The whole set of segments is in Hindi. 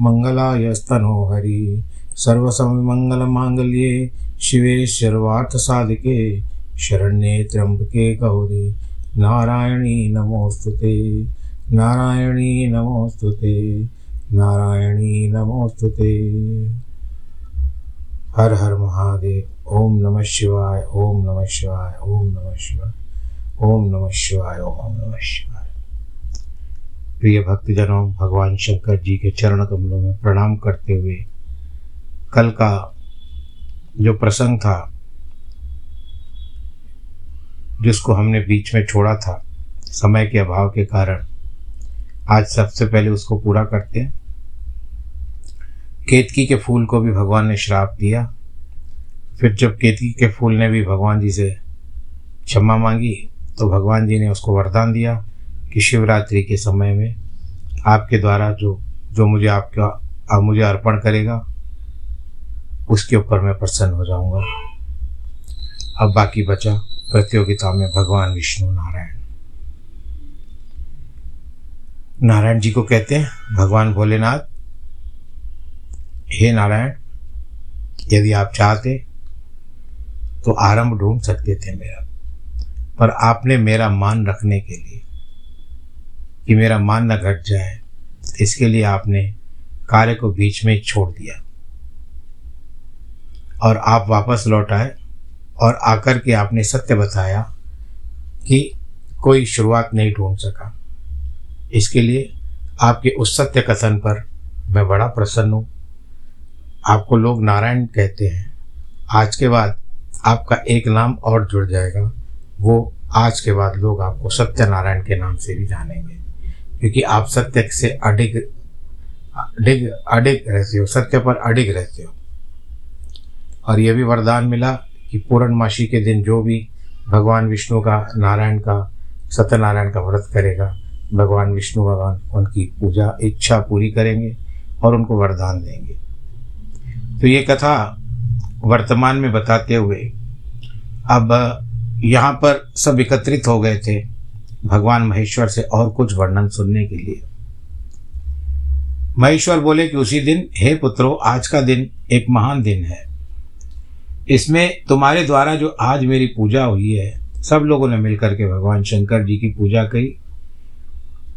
मंगलाय स्तनोहरि सर्वसममङ्गलमाङ्गल्ये शिवे सर्वार्थसाधिके शरण्ये त्र्यम्बके गौरी। नारायणी नमोऽस्तु ते। नारायणी नमोऽस्तु ते। नारायणी नमोऽस्तु ते। हर हर महादेव। ओम नमः शिवाय। ओम नमः शिवाय। ओम नमः शिवाय। ओम नमः शिवाय। ओम नमः शिवाय। प्रिय भक्तजनों, भगवान शंकर जी के चरण कमलों में प्रणाम करते हुए कल का जो प्रसंग था, जिसको हमने बीच में छोड़ा था, समय के अभाव के कारण, आज सबसे पहले उसको पूरा करते हैं। केतकी के फूल को भी भगवान ने श्राप दिया। फिर जब केतकी के फूल ने भी भगवान जी से क्षमा मांगी तो भगवान जी ने उसको वरदान दिया। कि शिवरात्रि के समय में आपके द्वारा जो जो मुझे आपका, आप मुझे अर्पण करेगा, उसके ऊपर मैं प्रसन्न हो जाऊँगा। अब बाकी बचा प्रतियोगिता में भगवान विष्णु नारायण। नारायण जी को कहते हैं, भगवान भोलेनाथ, हे नारायण, यदि आप चाहते तो आरंभ ढूंढ सकते थे मेरा, पर आपने मेरा मान रखने के लिए कि मेरा मान न घट जाए, इसके लिए आपने कार्य को बीच में छोड़ दिया। और आप वापस लौट आए और आकर के आपने सत्य बताया कि कोई शुरुआत नहीं ढूंढ सका। इसके लिए आपके उस सत्य कथन पर मैं बड़ा प्रसन्न हूँ। आपको लोग नारायण कहते हैं, आज के बाद आपका एक नाम और जुड़ जाएगा। वो आज के बाद लोग आपको सत्यनारायण के नाम से भी जानेंगे। क्योंकि आप सत्य से अडिग अडिग अडिग रहते हो, सत्य पर अडिग रहते हो। और यह भी वरदान मिला कि पूर्णमासी के दिन जो भी भगवान विष्णु का नारायण का, सत्यनारायण का व्रत करेगा, भगवान विष्णु भगवान, उनकी पूजा, इच्छा पूरी करेंगे और उनको वरदान देंगे। तो ये कथा वर्तमान में बताते हुए अब यहाँ पर सब एकत्रित हो गए थे। भगवान महेश्वर से और कुछ वर्णन सुनने के लिए। महेश्वर बोले कि उसी दिन, हे पुत्रो, आज का दिन एक महान दिन है। इसमें तुम्हारे द्वारा जो आज मेरी पूजा हुई है, सब लोगों ने मिलकर के भगवान शंकर जी की पूजा करी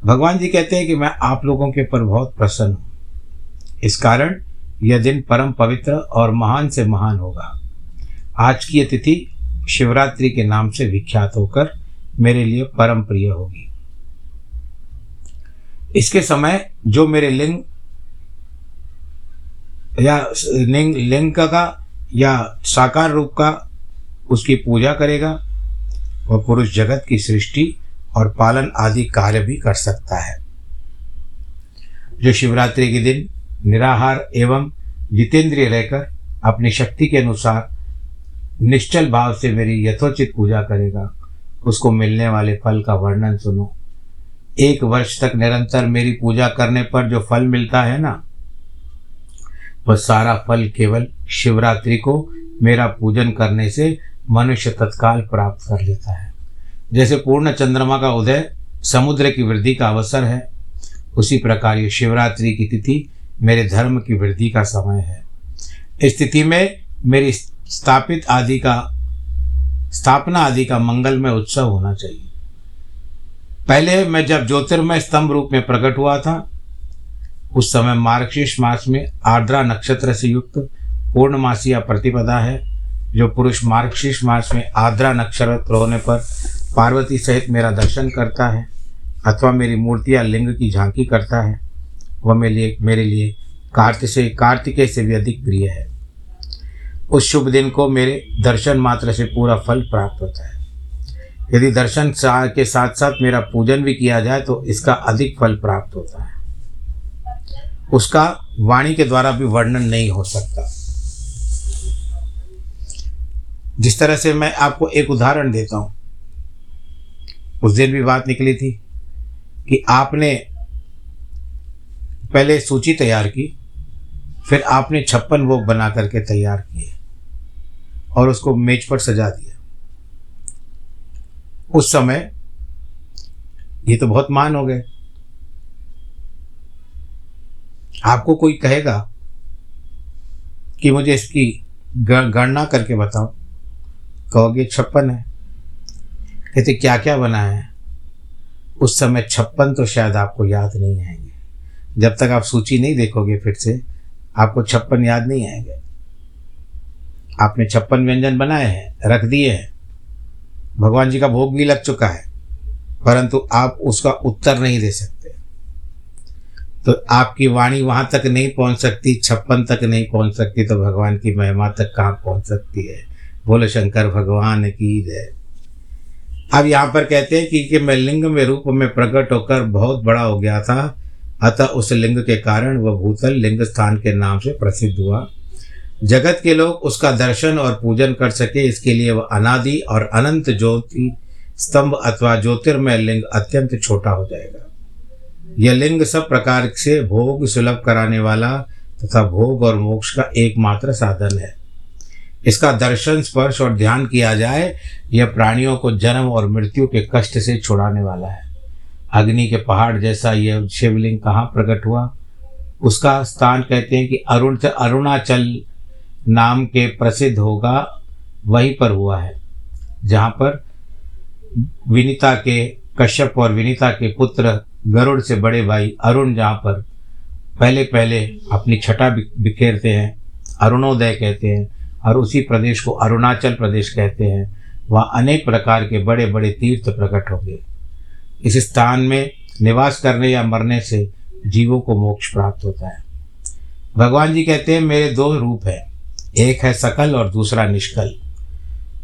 भगवान जी कहते हैं कि मैं आप लोगों के ऊपर बहुत प्रसन्न हूँ। इस कारण यह दिन परम पवित्र और महान से महान होगा। आज की यह तिथि शिवरात्रि के नाम से विख्यात होकर मेरे लिए परम प्रिय होगी। इसके समय जो मेरे लिंग या लिंग लिंग का या साकार रूप का उसकी पूजा करेगा, वह पुरुष जगत की सृष्टि और पालन आदि कार्य भी कर सकता है। जो शिवरात्रि के दिन निराहार एवं जितेंद्रिय रहकर अपनी शक्ति के अनुसार निश्चल भाव से मेरी यथोचित पूजा करेगा उसको मिलने वाले फल का वर्णन सुनो। एक वर्ष तक निरंतर मेरी पूजा करने पर जो फल मिलता है ना, वह सारा फल केवल शिवरात्रि को मेरा पूजन करने से मनुष्य तत्काल प्राप्त कर लेता है। जैसे पूर्ण चंद्रमा का उदय समुद्र की वृद्धि का अवसर है, उसी प्रकार ये शिवरात्रि की तिथि मेरे धर्म की वृद्धि का समय है। इस तिथि में मेरी स्थापित आदि का स्थापना आदि का मंगलमय उत्सव होना चाहिए। पहले मैं जब ज्योतिर्मय स्तंभ रूप में प्रकट हुआ था, उस समय मार्गशीर्ष मास में आर्द्रा नक्षत्र से युक्त पूर्णमासी या प्रतिपदा है, जो पुरुष मार्गशीर्ष मास में आर्द्रा नक्षत्र होने पर पार्वती सहित मेरा दर्शन करता है, अथवा मेरी मूर्तियाँ लिंग की झांकी करता है, वह मेरे लिए मेरे लिए कार्तिक से कार्तिकेय से भी अधिक प्रिय है। उस शुभ दिन को मेरे दर्शन मात्र से पूरा फल प्राप्त होता है। यदि दर्शन के साथ साथ मेरा पूजन भी किया जाए तो इसका अधिक फल प्राप्त होता है। उसका वाणी के द्वारा भी वर्णन नहीं हो सकता। जिस तरह से मैं आपको एक उदाहरण देता हूँ। उस दिन भी बात निकली थी कि आपने पहले सूची तैयार की, फिर आपने छप्पन भोग बना करके तैयार किए। और उसको मेज पर सजा दिया। उस समय ये तो बहुत मान हो गए। आपको कोई कहेगा कि मुझे इसकी गणना करके बताओ? कहोगे, छप्पन है। कहते क्या क्या बना है? उस समय छप्पन तो शायद आपको याद नहीं आएँगे। जब तक आप सूची नहीं देखोगे फिर से, आपको छप्पन याद नहीं आएँगे। आपने छप्पन व्यंजन बनाए हैं रख दिए हैं। भगवान जी का भोग भी लग चुका है परंतु आप उसका उत्तर नहीं दे सकते। तो आपकी वाणी वहाँ तक नहीं पहुँच सकती छप्पन तक नहीं पहुँच सकती तो भगवान की महिमा तक कहाँ पहुँच सकती है? बोले शंकर भगवान की जय। अब यहाँ पर कहते हैं कि, कि मैं लिंग में रूप में प्रकट होकर बहुत बड़ा हो गया था अतः उस लिंग के कारण वह भूतल लिंग स्थान के नाम से प्रसिद्ध हुआ। जगत के लोग उसका दर्शन और पूजन कर सके, इसके लिए वह अनादि और अनंत ज्योति स्तंभ अथवा ज्योतिर्मय लिंग अत्यंत छोटा हो जाएगा। यह लिंग सब प्रकार से भोग सुलभ कराने वाला तथा भोग और मोक्ष का एकमात्र साधन है। इसका दर्शन, स्पर्श और ध्यान किया जाए, यह प्राणियों को जन्म और मृत्यु के कष्ट से छुड़ाने वाला है। अग्नि के पहाड़ जैसा यह शिवलिंग कहाँ प्रकट हुआ? उसका स्थान कहते हैं कि अरुण अरुणाचल नाम के प्रसिद्ध होगा, वहीं पर हुआ है, जहाँ पर विनीता के कश्यप और विनीता के पुत्र गरुड़ से बड़े भाई अरुण जहाँ पर पहले पहले अपनी छटा बिखेरते हैं, अरुणोदय कहते हैं, और उसी प्रदेश को अरुणाचल प्रदेश कहते हैं, वहाँ अनेक प्रकार के बड़े बड़े तीर्थ प्रकट होंगे। इस स्थान में निवास करने या मरने से जीवों को मोक्ष प्राप्त होता है। भगवान जी कहते हैं, मेरे दो रूप हैं। एक है सकल और दूसरा निष्कल।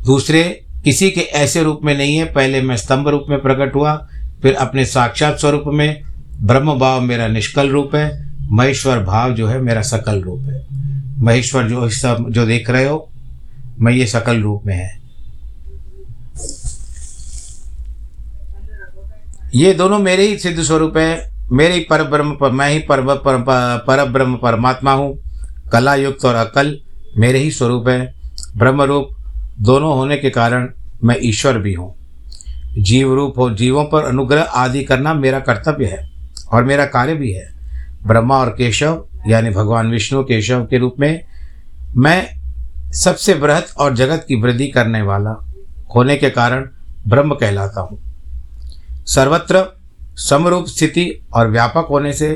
दूसरे किसी के ऐसे रूप में नहीं है पहले मैं स्तंभ रूप में प्रकट हुआ फिर अपने साक्षात स्वरूप में ब्रह्म भाव मेरा निष्कल रूप है महेश्वर भाव जो है मेरा सकल रूप है। महेश्वर जो सब जो देख रहे हो मैं ये सकल रूप में है। ये दोनों मेरे ही सिद्ध स्वरूप है मेरे ही पर ब्रह्म पर, मैं ही पर पर, ब्रह्म परमात्मा हूँ कला युक्त और अकल। मेरे ही स्वरूप है। ब्रह्म रूप दोनों होने के कारण मैं ईश्वर भी हूँ। जीव रूप हो जीवों पर अनुग्रह आदि करना मेरा कर्तव्य है और मेरा कार्य भी है। ब्रह्मा और केशव, यानी भगवान विष्णु, केशव के रूप में मैं सबसे बृहत और जगत की वृद्धि करने वाला, होने के कारण ब्रह्म कहलाता हूँ। सर्वत्र समरूप स्थिति और व्यापक होने से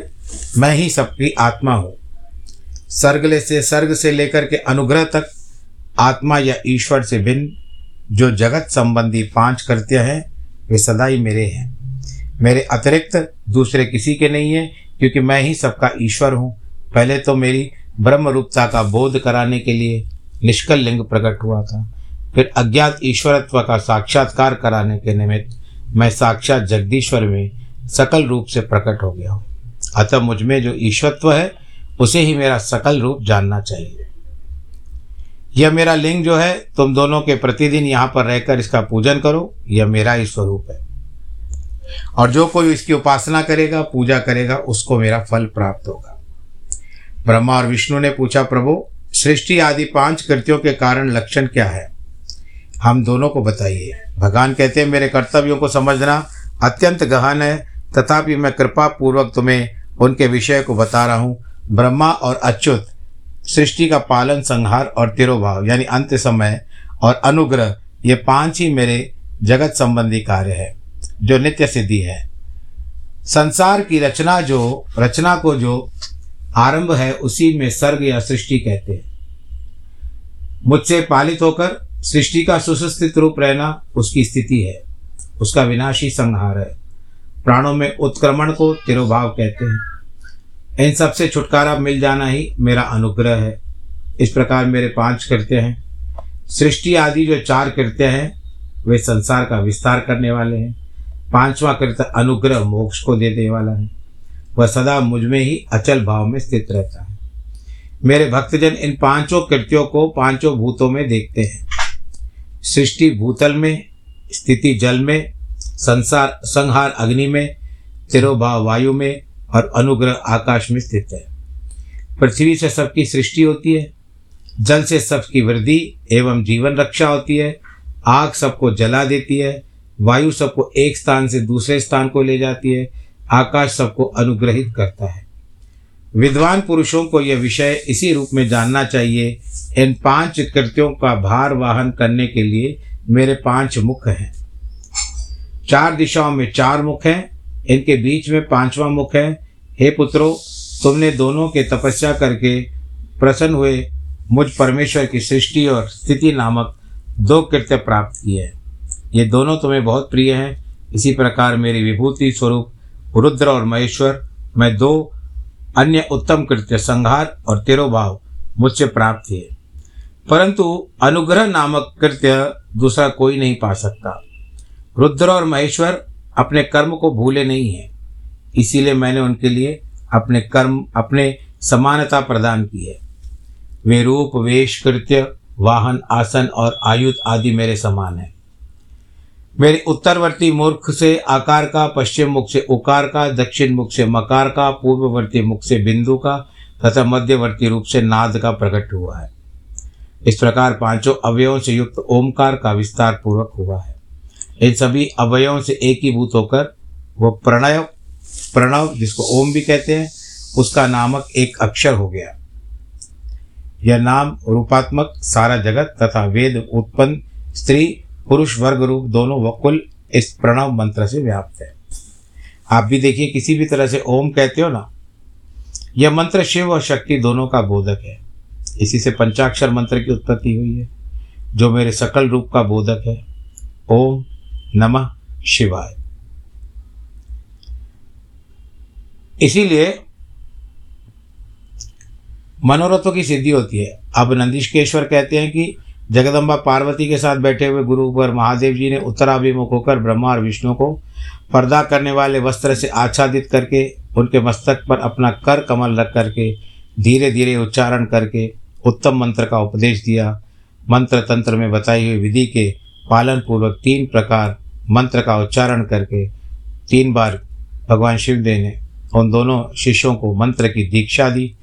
मैं ही सबकी आत्मा हूँ। सर्ग से सर्ग से लेकर के अनुग्रह तक आत्मा या ईश्वर से भिन्न जो जगत संबंधी पाँच कृत्य हैं, वे सदा ही मेरे हैं। मेरे अतिरिक्त दूसरे किसी के नहीं है, क्योंकि मैं ही सबका ईश्वर हूँ। पहले तो मेरी ब्रह्म रूपता का बोध कराने के लिए निष्कल लिंग प्रकट हुआ था। फिर अज्ञात ईश्वरत्व का साक्षात्कार कराने के निमित्त मैं साक्षात जगदीश्वर में सकल रूप से प्रकट हो गया हूँ। अतः मुझमें जो ईश्वरत्व है उसे ही मेरा सकल रूप जानना चाहिए। यह मेरा लिंग जो है, तुम दोनों के प्रतिदिन यहाँ पर रहकर इसका पूजन करो, यह मेरा ही स्वरूप है। और जो कोई इसकी उपासना करेगा, पूजा करेगा, उसको मेरा फल प्राप्त होगा। ब्रह्मा और विष्णु ने पूछा, प्रभु, सृष्टि आदि पाँच कृतियों के कारण लक्षण क्या है? हम दोनों को बताइए। भगवान कहते हैं, मेरे कर्तव्यों को समझना अत्यंत गहन है, तथापि मैं कृपा पूर्वक तुम्हें उनके विषय को बता रहा हूँ ब्रह्मा और अच्युत, सृष्टि का पालन, संहार और तिरोभाव, यानी अंत समय और अनुग्रह, ये पाँच ही मेरे जगत संबंधी कार्य है, जो नित्य सिद्धि है। संसार की रचना जो, रचना को जो आरंभ है, उसी में सर्ग या सृष्टि कहते हैं। मुझसे पालित होकर सृष्टि का सुस्थित रूप रहना उसकी स्थिति है। उसका विनाशी संहार है। प्राणों में उत्क्रमण को तिरुभाव कहते हैं। इन सबसे छुटकारा मिल जाना ही मेरा अनुग्रह है। इस प्रकार मेरे पाँच कृत्य हैं। सृष्टि आदि जो चार कृत्य हैं, वे संसार का विस्तार करने वाले हैं। पांचवा कृत्य अनुग्रह मोक्ष को देने वाला है। वह सदा मुझमें ही अचल भाव में स्थित रहता है। मेरे भक्तजन इन पाँचों कृत्यों को पाँचों भूतों में देखते हैं। सृष्टि भूतल में, स्थिति जल में, संसार, संहार अग्नि में, तिरोभाव वायु में और अनुग्रह आकाश में स्थित है। पृथ्वी से सबकी सृष्टि होती है, जल से सबकी वृद्धि एवं जीवन रक्षा होती है, आग सबको जला देती है, वायु सबको एक स्थान से दूसरे स्थान को ले जाती है, आकाश सबको अनुग्रहित करता है। विद्वान पुरुषों को यह विषय इसी रूप में जानना चाहिए, इन पाँच कृत्यों का भार वाहन करने के लिए मेरे पाँच मुख हैं। चार दिशाओं में चार मुख हैं इनके बीच में पांचवा मुख है। हे पुत्रो, तुमने दोनों के तपस्या करके प्रसन्न हुए। मुझ परमेश्वर की सृष्टि और स्थिति नामक दो कृत्य प्राप्त किए हैं। ये दोनों तुम्हें बहुत प्रिय हैं। इसी प्रकार मेरी विभूति स्वरूप रुद्र और महेश्वर, मैं दो अन्य उत्तम कृत्य संहार और तिरोभाव मुझसे प्राप्त हुए परंतु अनुग्रह नामक कृत्य दूसरा कोई नहीं पा सकता। रुद्र और महेश्वर अपने कर्म को भूले नहीं हैं। इसीलिए मैंने उनके लिए अपने कर्म, अपने समानता प्रदान की है। वे रूप, वेश, कृत्य, वाहन, आसन और आयुध आदि मेरे समान है। मेरे उत्तरवर्ती मूर्ख से आकार का, पश्चिम मुख से उकार का, दक्षिण मुख से मकार का, पूर्ववर्ती मुख से बिंदु का तथा मध्यवर्ती रूप से नाद का प्रकट हुआ है। इस प्रकार पाँचों अवयवों से युक्त ओमकार का विस्तार पूर्वक हुआ है। इन सभी अवयवों से एक ही भूत होकर वो प्रणय, प्रणव, जिसको ओम भी कहते हैं, उसका नामक एक अक्षर हो गया। यह नाम रूपात्मक सारा जगत तथा वेद उत्पन्न स्त्री, पुरुष, वर्ग, रूप दोनों वकुल इस प्रणव मंत्र से व्याप्त है। आप भी देखिए, किसी भी तरह से ओम कहते हो ना, यह मंत्र शिव और शक्ति दोनों का बोधक है। इसी से पंचाक्षर मंत्र की उत्पत्ति हुई है, जो मेरे सकल रूप का बोधक है। ओम नमः शिवाय। इसीलिए मनोरथों की सिद्धि होती है। अब नंदीशकेश्वर कहते हैं कि जगदम्बा पार्वती के साथ बैठे हुए गुरु पर महादेव जी ने उत्तराभिमुख होकर ब्रह्मा और विष्णु को पर्दा करने वाले वस्त्र से आच्छादित करके उनके मस्तक पर अपना कर कमल रख करके धीरे धीरे उच्चारण करके उत्तम मंत्र का उपदेश दिया। मंत्र तंत्र में बताई हुई विधि के पालन पूर्वक तीन प्रकार मंत्र का उच्चारण करके तीन बार भगवान शिवदेव ने उन दोनों शिष्यों को मंत्र की दीक्षा दी।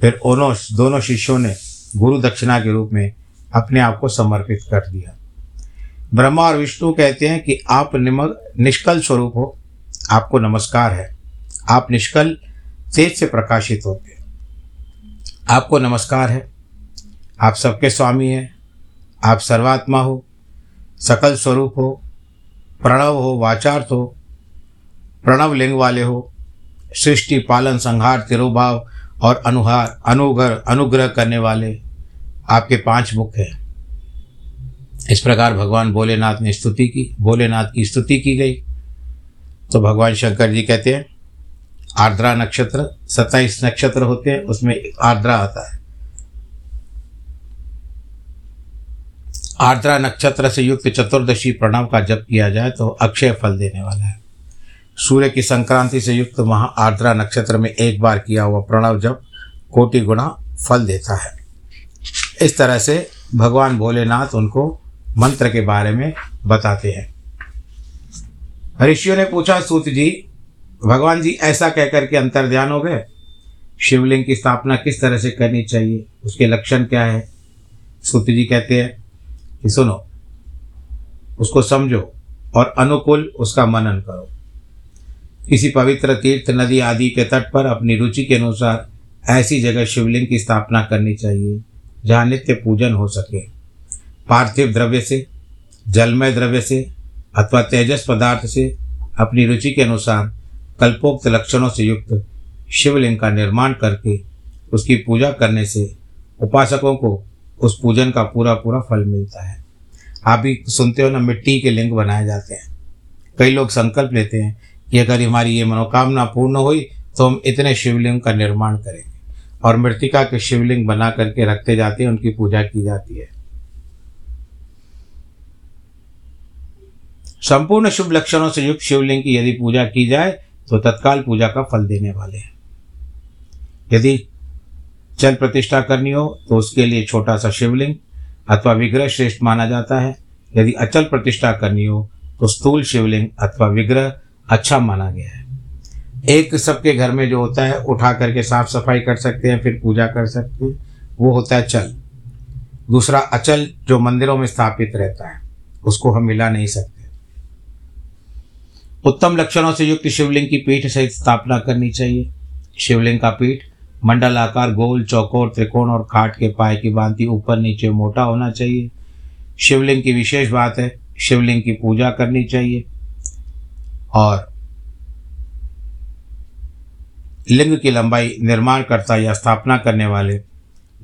फिर उन्हों, दोनों शिष्यों ने गुरु दक्षिणा के रूप में अपने आप को समर्पित कर दिया। ब्रह्मा और विष्णु कहते हैं कि आप निमक निष्कल स्वरूप हो, आपको नमस्कार है। आप निष्कल, तेज से प्रकाशित होते हैं। आपको नमस्कार है। आप सबके स्वामी हैं। आप सर्वात्मा हो, सकल स्वरूप हो प्रणव हो, वाचार्थ हो, प्रणव लिंग वाले हो, सृष्टि, पालन, संहार, तिरुभाव और अनुहार, अनुग्रह अनुग्रह करने वाले आपके पाँच मुख हैं। इस प्रकार भगवान भोलेनाथ ने स्तुति की, भोलेनाथ की स्तुति की गई। तो भगवान शंकर जी कहते हैं, आर्द्रा नक्षत्र, सत्ताईस नक्षत्र होते हैं, उसमें आर्द्रा आता है। आर्द्रा नक्षत्र से युक्त चतुर्दशी प्रणव का जप किया जाए तो अक्षय फल देने वाला है। सूर्य की संक्रांति से युक्त महा आर्द्रा नक्षत्र में एक बार किया हुआ प्रणव जप कोटि गुणा फल देता है। इस तरह से भगवान भोलेनाथ उनको मंत्र के बारे में बताते हैं। ऋषियों ने पूछा, सूत जी, भगवान जी ऐसा कहकर के अंतर ध्यान हो गए? शिवलिंग की स्थापना किस तरह से करनी चाहिए? उसके लक्षण क्या है? सूत जी कहते हैं कि सुनो, उसको समझो और अनुकूल उसका मनन करो। किसी पवित्र तीर्थ नदी आदि के तट पर अपनी रुचि के अनुसार ऐसी जगह शिवलिंग की स्थापना करनी चाहिए, जहाँ नित्य पूजन हो सके। पार्थिव द्रव्य से, जलमय द्रव्य से अथवा तेजस पदार्थ से अपनी रुचि के अनुसार कल्पोक्त लक्षणों से युक्त शिवलिंग का निर्माण करके उसकी पूजा करने से उपासकों को उस पूजन का पूरा पूरा फल मिलता है। आप भी सुनते हो ना, मिट्टी के लिंग बनाए जाते हैं। कई लोग संकल्प लेते हैं कि अगर हमारी ये मनोकामना पूर्ण हुई तो हम इतने शिवलिंग का निर्माण करेंगे। और मृतिका के शिवलिंग बना करके रखते जाते हैं, उनकी पूजा की जाती है। संपूर्ण शुभ लक्षणों से युक्त शिवलिंग की यदि पूजा की जाए तो तत्काल पूजा का फल देने वाले हैं। यदि चल प्रतिष्ठा करनी हो तो उसके लिए छोटा सा शिवलिंग अथवा विग्रह श्रेष्ठ माना जाता है। यदि अचल प्रतिष्ठा करनी हो तो स्थूल शिवलिंग अथवा विग्रह अच्छा माना गया है। एक सबके घर में जो होता है, उठा करके साफ़ सफ़ाई कर सकते हैं, फिर पूजा कर सकते हैं, वो होता है चल। दूसरा, अचल जो मंदिरों में स्थापित रहता है, उसको हम मिला नहीं सकते। उत्तम लक्षणों से युक्त शिवलिंग की पीठ सहित स्थापना करनी चाहिए। शिवलिंग का पीठ मंडल आकार गोल, चौकोर, त्रिकोण और खाट के पाए की भांति ऊपर नीचे मोटा होना चाहिए। शिवलिंग की विशेष बात है, शिवलिंग की पूजा करनी चाहिए। और लिंग की लंबाई निर्माण करता या स्थापना करने वाले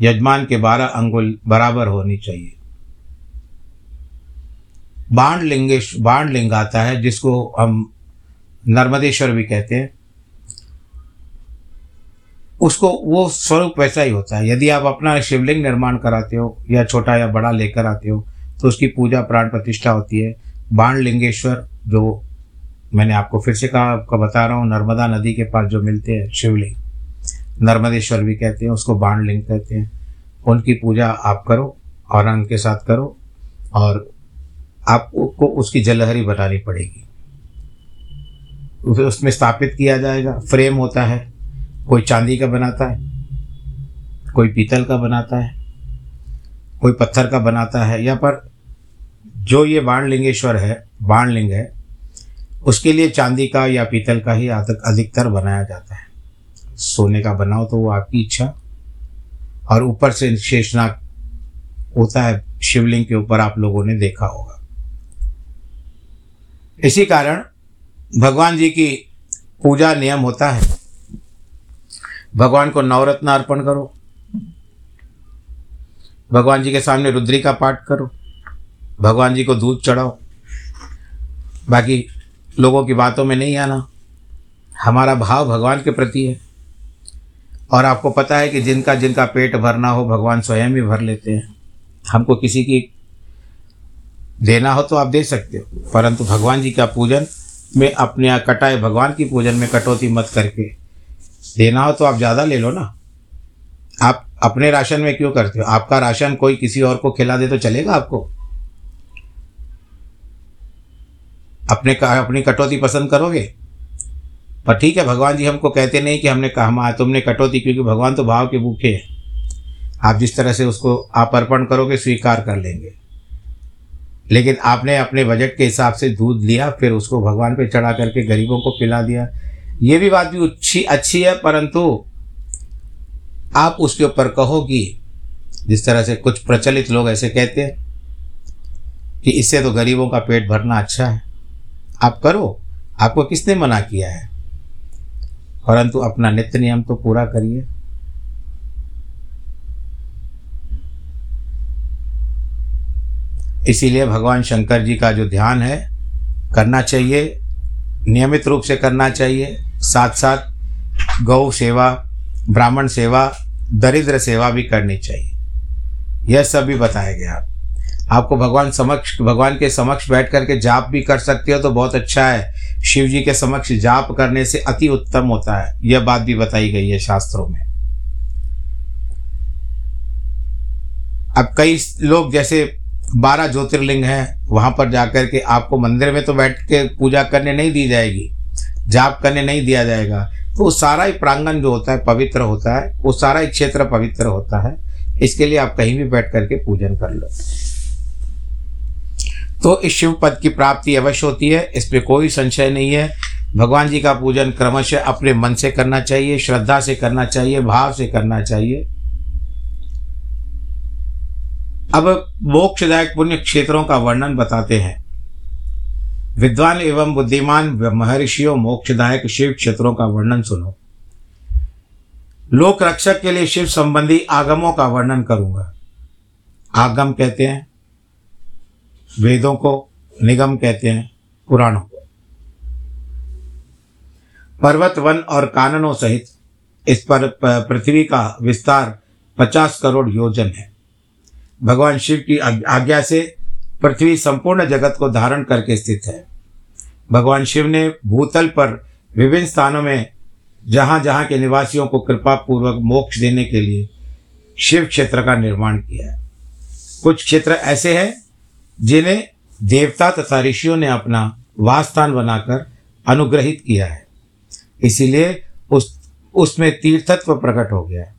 यजमान के बारह अंगुल बराबर होनी चाहिए। बाण लिंगेश बाण लिंग आता है, जिसको हम नर्मदेश्वर भी कहते हैं। उसको वो स्वरूप वैसा ही होता है। यदि आप अपना शिवलिंग निर्माण कराते हो या छोटा या बड़ा लेकर आते हो तो उसकी पूजा प्राण प्रतिष्ठा होती है। बाण लिंगेश्वर, जो मैंने आपको फिर से कहा, आपको बता रहा हूँ, नर्मदा नदी के पास जो मिलते हैं शिवलिंग, नर्मदेश्वर भी कहते हैं, उसको बाण लिंग कहते हैं। उनकी पूजा आप करो और उनके साथ करो, और आपको उसकी जलहरी बनानी पड़ेगी। उसमें स्थापित किया जाएगा, फ्रेम होता है कोई चांदी का बनाता है, कोई पीतल का बनाता है, कोई पत्थर का बनाता है, या पर जो ये बाणलिंगेश्वर है, बाणलिंग है, उसके लिए चांदी का या पीतल का ही अधिकतर बनाया जाता है। सोने का बनाओ तो वो आपकी इच्छा। और ऊपर से शेषनाग होता है, शिवलिंग के ऊपर आप लोगों ने देखा होगा। इसी कारण भगवान जी की पूजा नियम होता है भगवान को नवरत्न अर्पण करो। भगवान जी के सामने रुद्री का पाठ करो। भगवान जी को दूध चढ़ाओ। बाकी लोगों की बातों में नहीं आना। हमारा भाव भगवान के प्रति है। और आपको पता है कि जिनका जिनका पेट भरना हो, भगवान स्वयं ही भर लेते हैं। हमको किसी की देना हो तो आप दे सकते हो। परंतु भगवान जी का पूजन में अपने कटाए भगवान की पूजन में कटौती मत करके देना हो तो आप ज़्यादा ले लो ना। आप अपने राशन में क्यों करते हो? आपका राशन कोई किसी और को खिला दे तो चलेगा आपको? अपने अपनी कटौती पसंद करोगे? पर ठीक है, भगवान जी हमको कहते नहीं कि हमने कहा तुमने कटौती क्योंकि भगवान तो भाव के भूखे हैं। आप जिस तरह से उसको आप अर्पण करोगे, स्वीकार कर लेंगे। लेकिन आपने अपने बजट के हिसाब से दूध लिया, फिर उसको भगवान पे चढ़ा करके गरीबों को पिला दिया ये भी बात भी अच्छी अच्छी है, परंतु आप उसके ऊपर कहो कि जिस तरह से कुछ प्रचलित लोग ऐसे कहते हैं कि इससे तो गरीबों का पेट भरना अच्छा है। आप करो, आपको किसने मना किया है? परंतु अपना नित्य नियम तो पूरा करिए। इसीलिए भगवान शंकर जी का जो ध्यान है, करना चाहिए, नियमित रूप से करना चाहिए। साथ साथ गौ सेवा, ब्राह्मण सेवा, दरिद्र सेवा भी करनी चाहिए। यह सब भी बताया गया। आपको भगवान समक्ष, भगवान के समक्ष बैठ करके जाप भी कर सकते हो तो बहुत अच्छा है। शिव जी के समक्ष जाप करने से अति उत्तम होता है। यह बात भी बताई गई है शास्त्रों में। अब कई लोग जैसे बारह ज्योतिर्लिंग हैं, वहाँ पर जाकर के आपको मंदिर में तो बैठ के पूजा करने नहीं दी जाएगी। जाप करने नहीं दिया जाएगा। तो वो सारा ही प्रांगण जो होता है पवित्र होता है, वो सारा ही क्षेत्र पवित्र होता है। इसके लिए आप कहीं भी बैठ करके पूजन कर लो। तो इस शिव पद की प्राप्ति अवश्य होती है इसमें कोई संशय नहीं है। भगवान जी का पूजन क्रमशः अपने मन से करना चाहिए, श्रद्धा से करना चाहिए, भाव से करना चाहिए। अब मोक्षदायक पुण्य क्षेत्रों का वर्णन बताते हैं। विद्वान एवं बुद्धिमान महर्षियों, मोक्षदायक शिव क्षेत्रों का वर्णन सुनो। लोक रक्षक के लिए शिव संबंधी आगमों का वर्णन करूँगा। आगम कहते हैं, वेदों को निगम कहते हैं, पुराणों को। पर्वत, वन और काननों सहित इस पर पृथ्वी का विस्तार पचास करोड़ योजन है। भगवान शिव की आज्ञा से पृथ्वी संपूर्ण जगत को धारण करके स्थित है। भगवान शिव ने भूतल पर विभिन्न स्थानों में जहाँ जहाँ के निवासियों को कृपा पूर्वक मोक्ष देने के लिए शिव क्षेत्र का निर्माण किया है। कुछ क्षेत्र ऐसे हैं जिन्हें देवता तथा ऋषियों ने अपना वास्थान बनाकर अनुग्रहित किया है। इसीलिए उस, उसमें तीर्थत्व प्रकट हो गया है।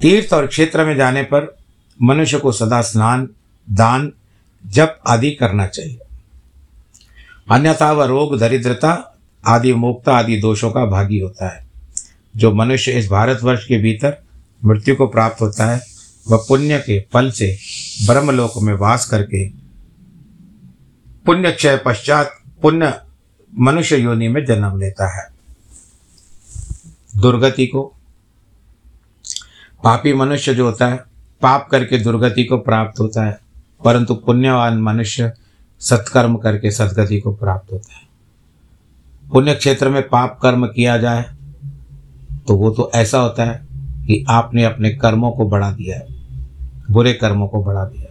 तीर्थ और क्षेत्र में जाने पर मनुष्य को सदा स्नान, दान, जप आदि करना चाहिए। अन्यथा वह रोग, दरिद्रता आदि, मुक्ता आदि दोषों का भागी होता है। जो मनुष्य इस भारतवर्ष के भीतर मृत्यु को प्राप्त होता है, वह पुण्य के फल से ब्रह्मलोक में वास करके पुण्य क्षय पश्चात पुण्य मनुष्य योनि में जन्म लेता है। दुर्गति को पापी मनुष्य जो होता है, पाप करके दुर्गति को प्राप्त होता है, परंतु पुण्यवान मनुष्य सत्कर्म करके सदगति को प्राप्त होता है। पुण्य क्षेत्र में पाप कर्म किया जाए तो वो तो ऐसा होता है कि आपने अपने कर्मों को बढ़ा दिया है, बुरे कर्मों को बढ़ा दिया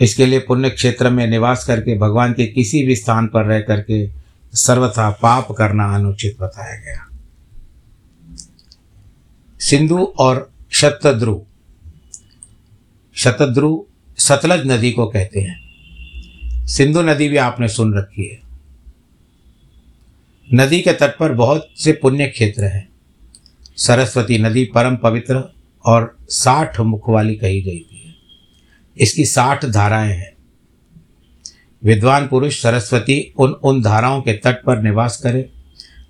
इसके लिए पुण्य क्षेत्र में निवास करके भगवान के किसी भी स्थान पर रह करके सर्वथा पाप करना अनुचित बताया गया। सिंधु और शतद्रु शतद्रु सतलज नदी को कहते हैं। सिंधु नदी भी आपने सुन रखी है। नदी के तट पर बहुत से पुण्य क्षेत्र हैं। सरस्वती नदी परम पवित्र और साठ मुख वाली कही गई थी इसकी साठ धाराएँ हैं। विद्वान पुरुष सरस्वती उन उन धाराओं के तट पर निवास करे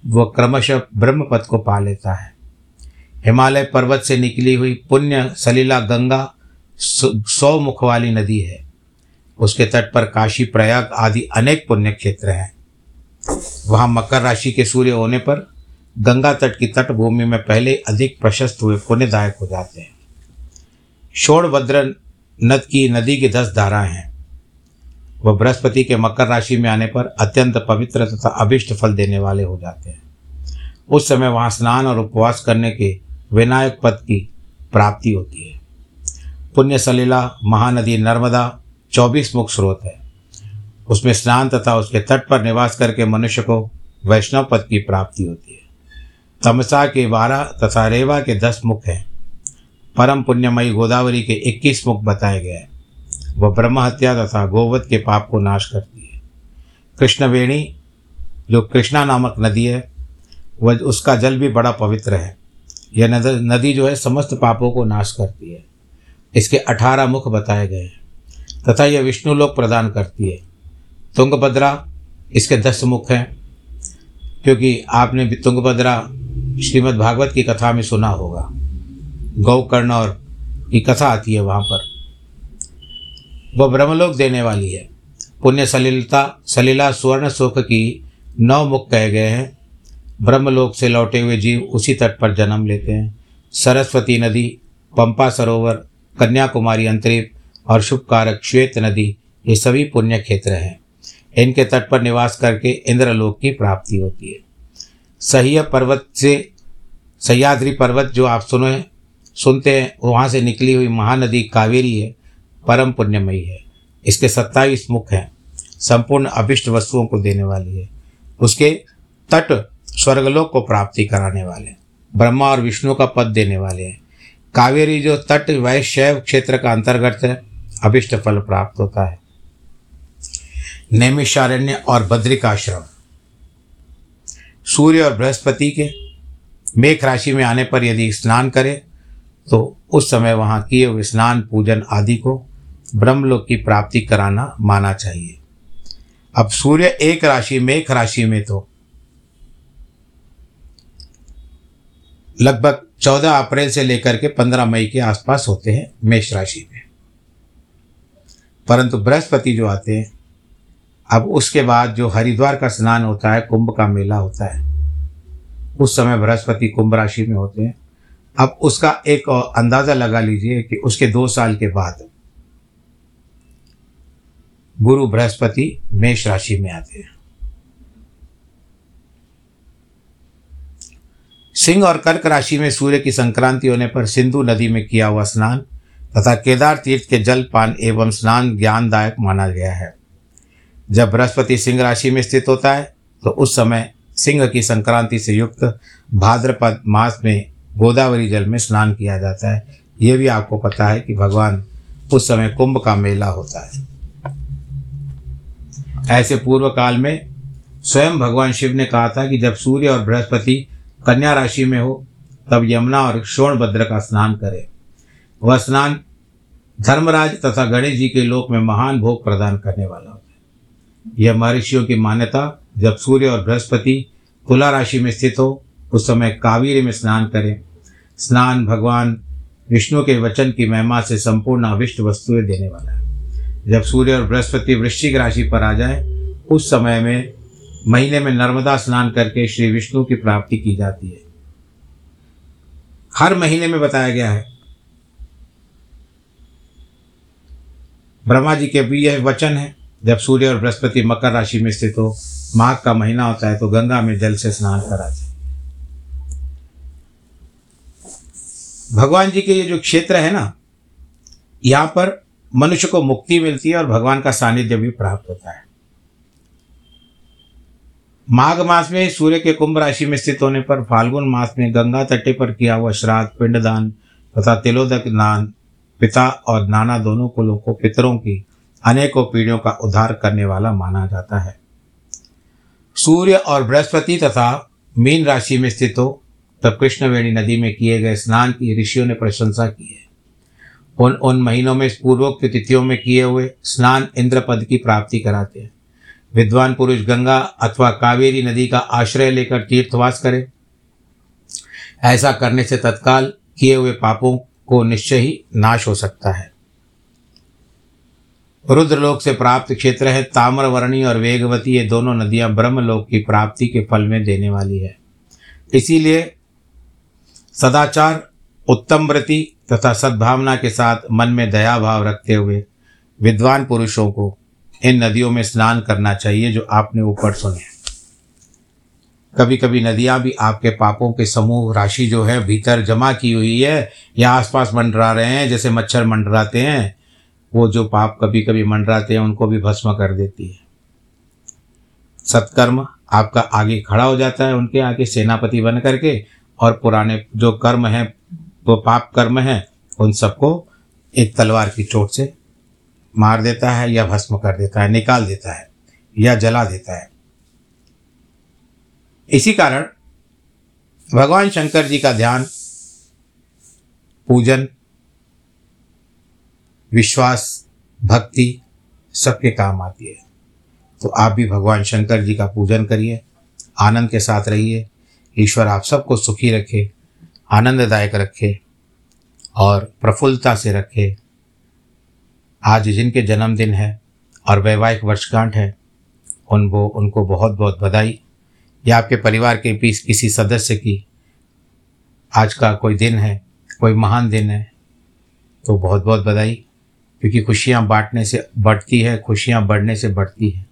वह क्रमशः ब्रह्म पद को पा लेता है। हिमालय पर्वत से निकली हुई पुण्य सलीला गंगा सौ मुख वाली नदी है। उसके तट पर काशी, प्रयाग आदि अनेक पुण्य क्षेत्र हैं। वहाँ मकर राशि के सूर्य होने पर गंगा तट की तटभूमि में पहले अधिक प्रशस्त हुए पुण्यदायक हो जाते हैं। शोणभद्र नद की नदी की दस धाराएँ हैं। वह बृहस्पति के मकर राशि में आने पर अत्यंत पवित्र तथा अभिष्ट फल देने वाले हो जाते हैं। उस समय वहाँ स्नान और उपवास करने के विनायक पद की प्राप्ति होती है। पुण्य सलीला, महानदी नर्मदा चौबीस मुख स्रोत है। उसमें स्नान तथा उसके तट पर निवास करके मनुष्य को वैष्णव पद की प्राप्ति होती है। तमसा के बारह तथा रेवा के दस मुख हैं। परम पुण्यमयी गोदावरी के इक्कीस मुख बताए गए हैं। वह ब्रह्म हत्या तथा गोवध के पाप को नाश करती है। कृष्णवेणी, जो कृष्णा नामक नदी है, वह उसका जल भी बड़ा पवित्र है। यह नदी जो है, समस्त पापों को नाश करती है। इसके अठारह मुख बताए गए हैं। तथा यह विष्णु लोक प्रदान करती है। तुंगभद्रा, इसके दस मुख हैं, क्योंकि आपने भी तुंगभद्रा श्रीमद् भागवत की कथा में सुना होगा। गौकर्ण और की कथा आती है वहाँ पर। वह ब्रह्मलोक देने वाली है। पुण्य सलिलता, सलीला सुवर्ण सुख की नौ मुख कहे गए हैं। ब्रह्मलोक से लौटे हुए जीव उसी तट पर जन्म लेते हैं। सरस्वती नदी, पंपा सरोवर, कन्याकुमारी अंतरिप और शुभ कारक श्वेत नदी, ये सभी पुण्य क्षेत्र हैं। इनके तट पर निवास करके इंद्रलोक की प्राप्ति होती है। सह्य पर्वत से, सह्याद्री पर्वत जो आप सुने, सुनते हैं, वहाँ से निकली हुई महानदी कावेरी है, परम पुण्यमयी है। इसके सत्ताईस मुख हैं, संपूर्ण अभिष्ट वस्तुओं को देने वाली है। उसके तट स्वर्गलोक को प्राप्ति कराने वाले हैं, ब्रह्मा और विष्णु का पद देने वाले हैं। कावेरी जो तट वैशैव क्षेत्र का अंतर्गत है अभिष्ट फल प्राप्त होता है। नैमिषारण्य और बद्रिकाश्रम सूर्य और बृहस्पति के मेघ राशि में आने पर यदि स्नान करे तो उस समय वहाँ किए हुए स्नान, पूजन आदि को ब्रह्मलोक की प्राप्ति कराना माना चाहिए। अब सूर्य एक राशि, मेघ राशि में तो लगभग चौदह अप्रैल से लेकर के पंद्रह मई के आसपास होते हैं मेष राशि में। परंतु बृहस्पति जो आते हैं, अब उसके बाद जो हरिद्वार का स्नान होता है, कुंभ का मेला होता है, उस समय बृहस्पति कुंभ राशि में होते हैं। अब उसका एक अंदाज़ा लगा लीजिए कि उसके दो साल के बाद गुरु बृहस्पति मेष राशि में आते हैं। सिंह और कर्क राशि में सूर्य की संक्रांति होने पर सिंधु नदी में किया हुआ स्नान तथा केदार तीर्थ के जल पान एवं स्नान ज्ञानदायक माना गया है। जब बृहस्पति सिंह राशि में स्थित होता है तो उस समय सिंह की संक्रांति से युक्त भाद्रपद मास में गोदावरी जल में स्नान किया जाता है। ये भी आपको पता है कि भगवान उस समय कुंभ का मेला होता है। ऐसे पूर्व काल में स्वयं भगवान शिव ने कहा था कि जब सूर्य और बृहस्पति कन्या राशि में हो, तब यमुना और शोणभद्र का स्नान करे। वह स्नान धर्मराज तथा गणेश जी के लोक में महान भोग प्रदान करने वाला होता है। यह महर्षियों की मान्यता, जब सूर्य और बृहस्पति तुला राशि में स्थित हो, उस समय कावेरी में स्नान करें। स्नान भगवान विष्णु के वचन की महिमा से संपूर्ण अविष्ट वस्तुएँ देने वाला है। जब सूर्य और बृहस्पति वृश्चिक राशि पर आ जाए, उस समय में महीने में नर्मदा स्नान करके श्री विष्णु की प्राप्ति की जाती है। हर महीने में बताया गया है ब्रह्मा जी के भी यह वचन है, जब सूर्य और बृहस्पति मकर राशि में स्थित हो, माघ का महीना होता है तो गंगा में जल से स्नान करा जाए। भगवान जी के ये जो क्षेत्र है ना, यहाँ पर मनुष्य को मुक्ति मिलती है और भगवान का सानिध्य भी प्राप्त होता है। माघ मास में सूर्य के कुंभ राशि में स्थित होने पर, फाल्गुन मास में गंगा तटे पर किया हुआ श्राद्ध, पिंडदान तथा तिलोदक दान पिता और नाना दोनों कुलों को पितरों की अनेकों पीढ़ियों का उद्धार करने वाला माना जाता है। सूर्य और बृहस्पति तथा मीन राशि में स्थित हो, तब कृष्णवेणी नदी में किए गए स्नान की ऋषियों ने प्रशंसा की है। उन उन महीनों में पूर्वोक्त तिथियों में किए हुए स्नान इंद्र पद की प्राप्ति कराते हैं। विद्वान पुरुष गंगा अथवा कावेरी नदी का आश्रय लेकर तीर्थवास करे। ऐसा करने से तत्काल किए हुए पापों को निश्चय ही नाश हो सकता है। रुद्रलोक से प्राप्त क्षेत्र है ताम्रवर्णी और वेगवती। ये दोनों नदियाँ ब्रह्मलोक की प्राप्ति के फल में देने वाली है। इसीलिए सदाचार उत्तम व्रति तथा सद्भावना के साथ मन में दया भाव रखते हुए विद्वान पुरुषों को इन नदियों में स्नान करना चाहिए जो आपने ऊपर सुने। कभी कभी नदियाँ भी आपके पापों के समूह राशि जो है भीतर जमा की हुई है या आसपास मंडरा रहे हैं, जैसे मच्छर मंडराते हैं, वो जो पाप कभी कभी मंडराते हैं, उनको भी भस्म कर देती है। सत्कर्म आपका आगे खड़ा हो जाता है उनके आगे सेनापति बन करके और पुराने जो कर्म हैं, वो पाप कर्म हैं, उन सबको एक तलवार की चोट से मार देता है या भस्म कर देता है, निकाल देता है या जला देता है। इसी कारण भगवान शंकर जी का ध्यान, पूजन, विश्वास, भक्ति सबके काम आती है। तो आप भी भगवान शंकर जी का पूजन करिए, आनंद के साथ रहिए, ईश्वर आप सबको सुखी रखे, आनंददायक रखे और प्रफुल्लता से रखे। आज जिनके जन्मदिन है और वैवाहिक वर्षगांठ है, उन वो, उनको बहुत बहुत बधाई। या आपके परिवार के बीच किसी सदस्य की आज का कोई दिन है, कोई महान दिन है तो बहुत बहुत बधाई, क्योंकि खुशियाँ बांटने से बढ़ती है, खुशियाँ बढ़ने से बढ़ती है।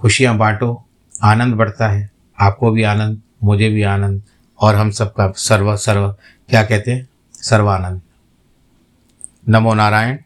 खुशियाँ बांटो, आनंद बढ़ता है, आपको भी आनंद, मुझे भी आनंद, और हम सबका सर्व सर्व क्या कहते हैं? सर्वानंद। नमो नारायण।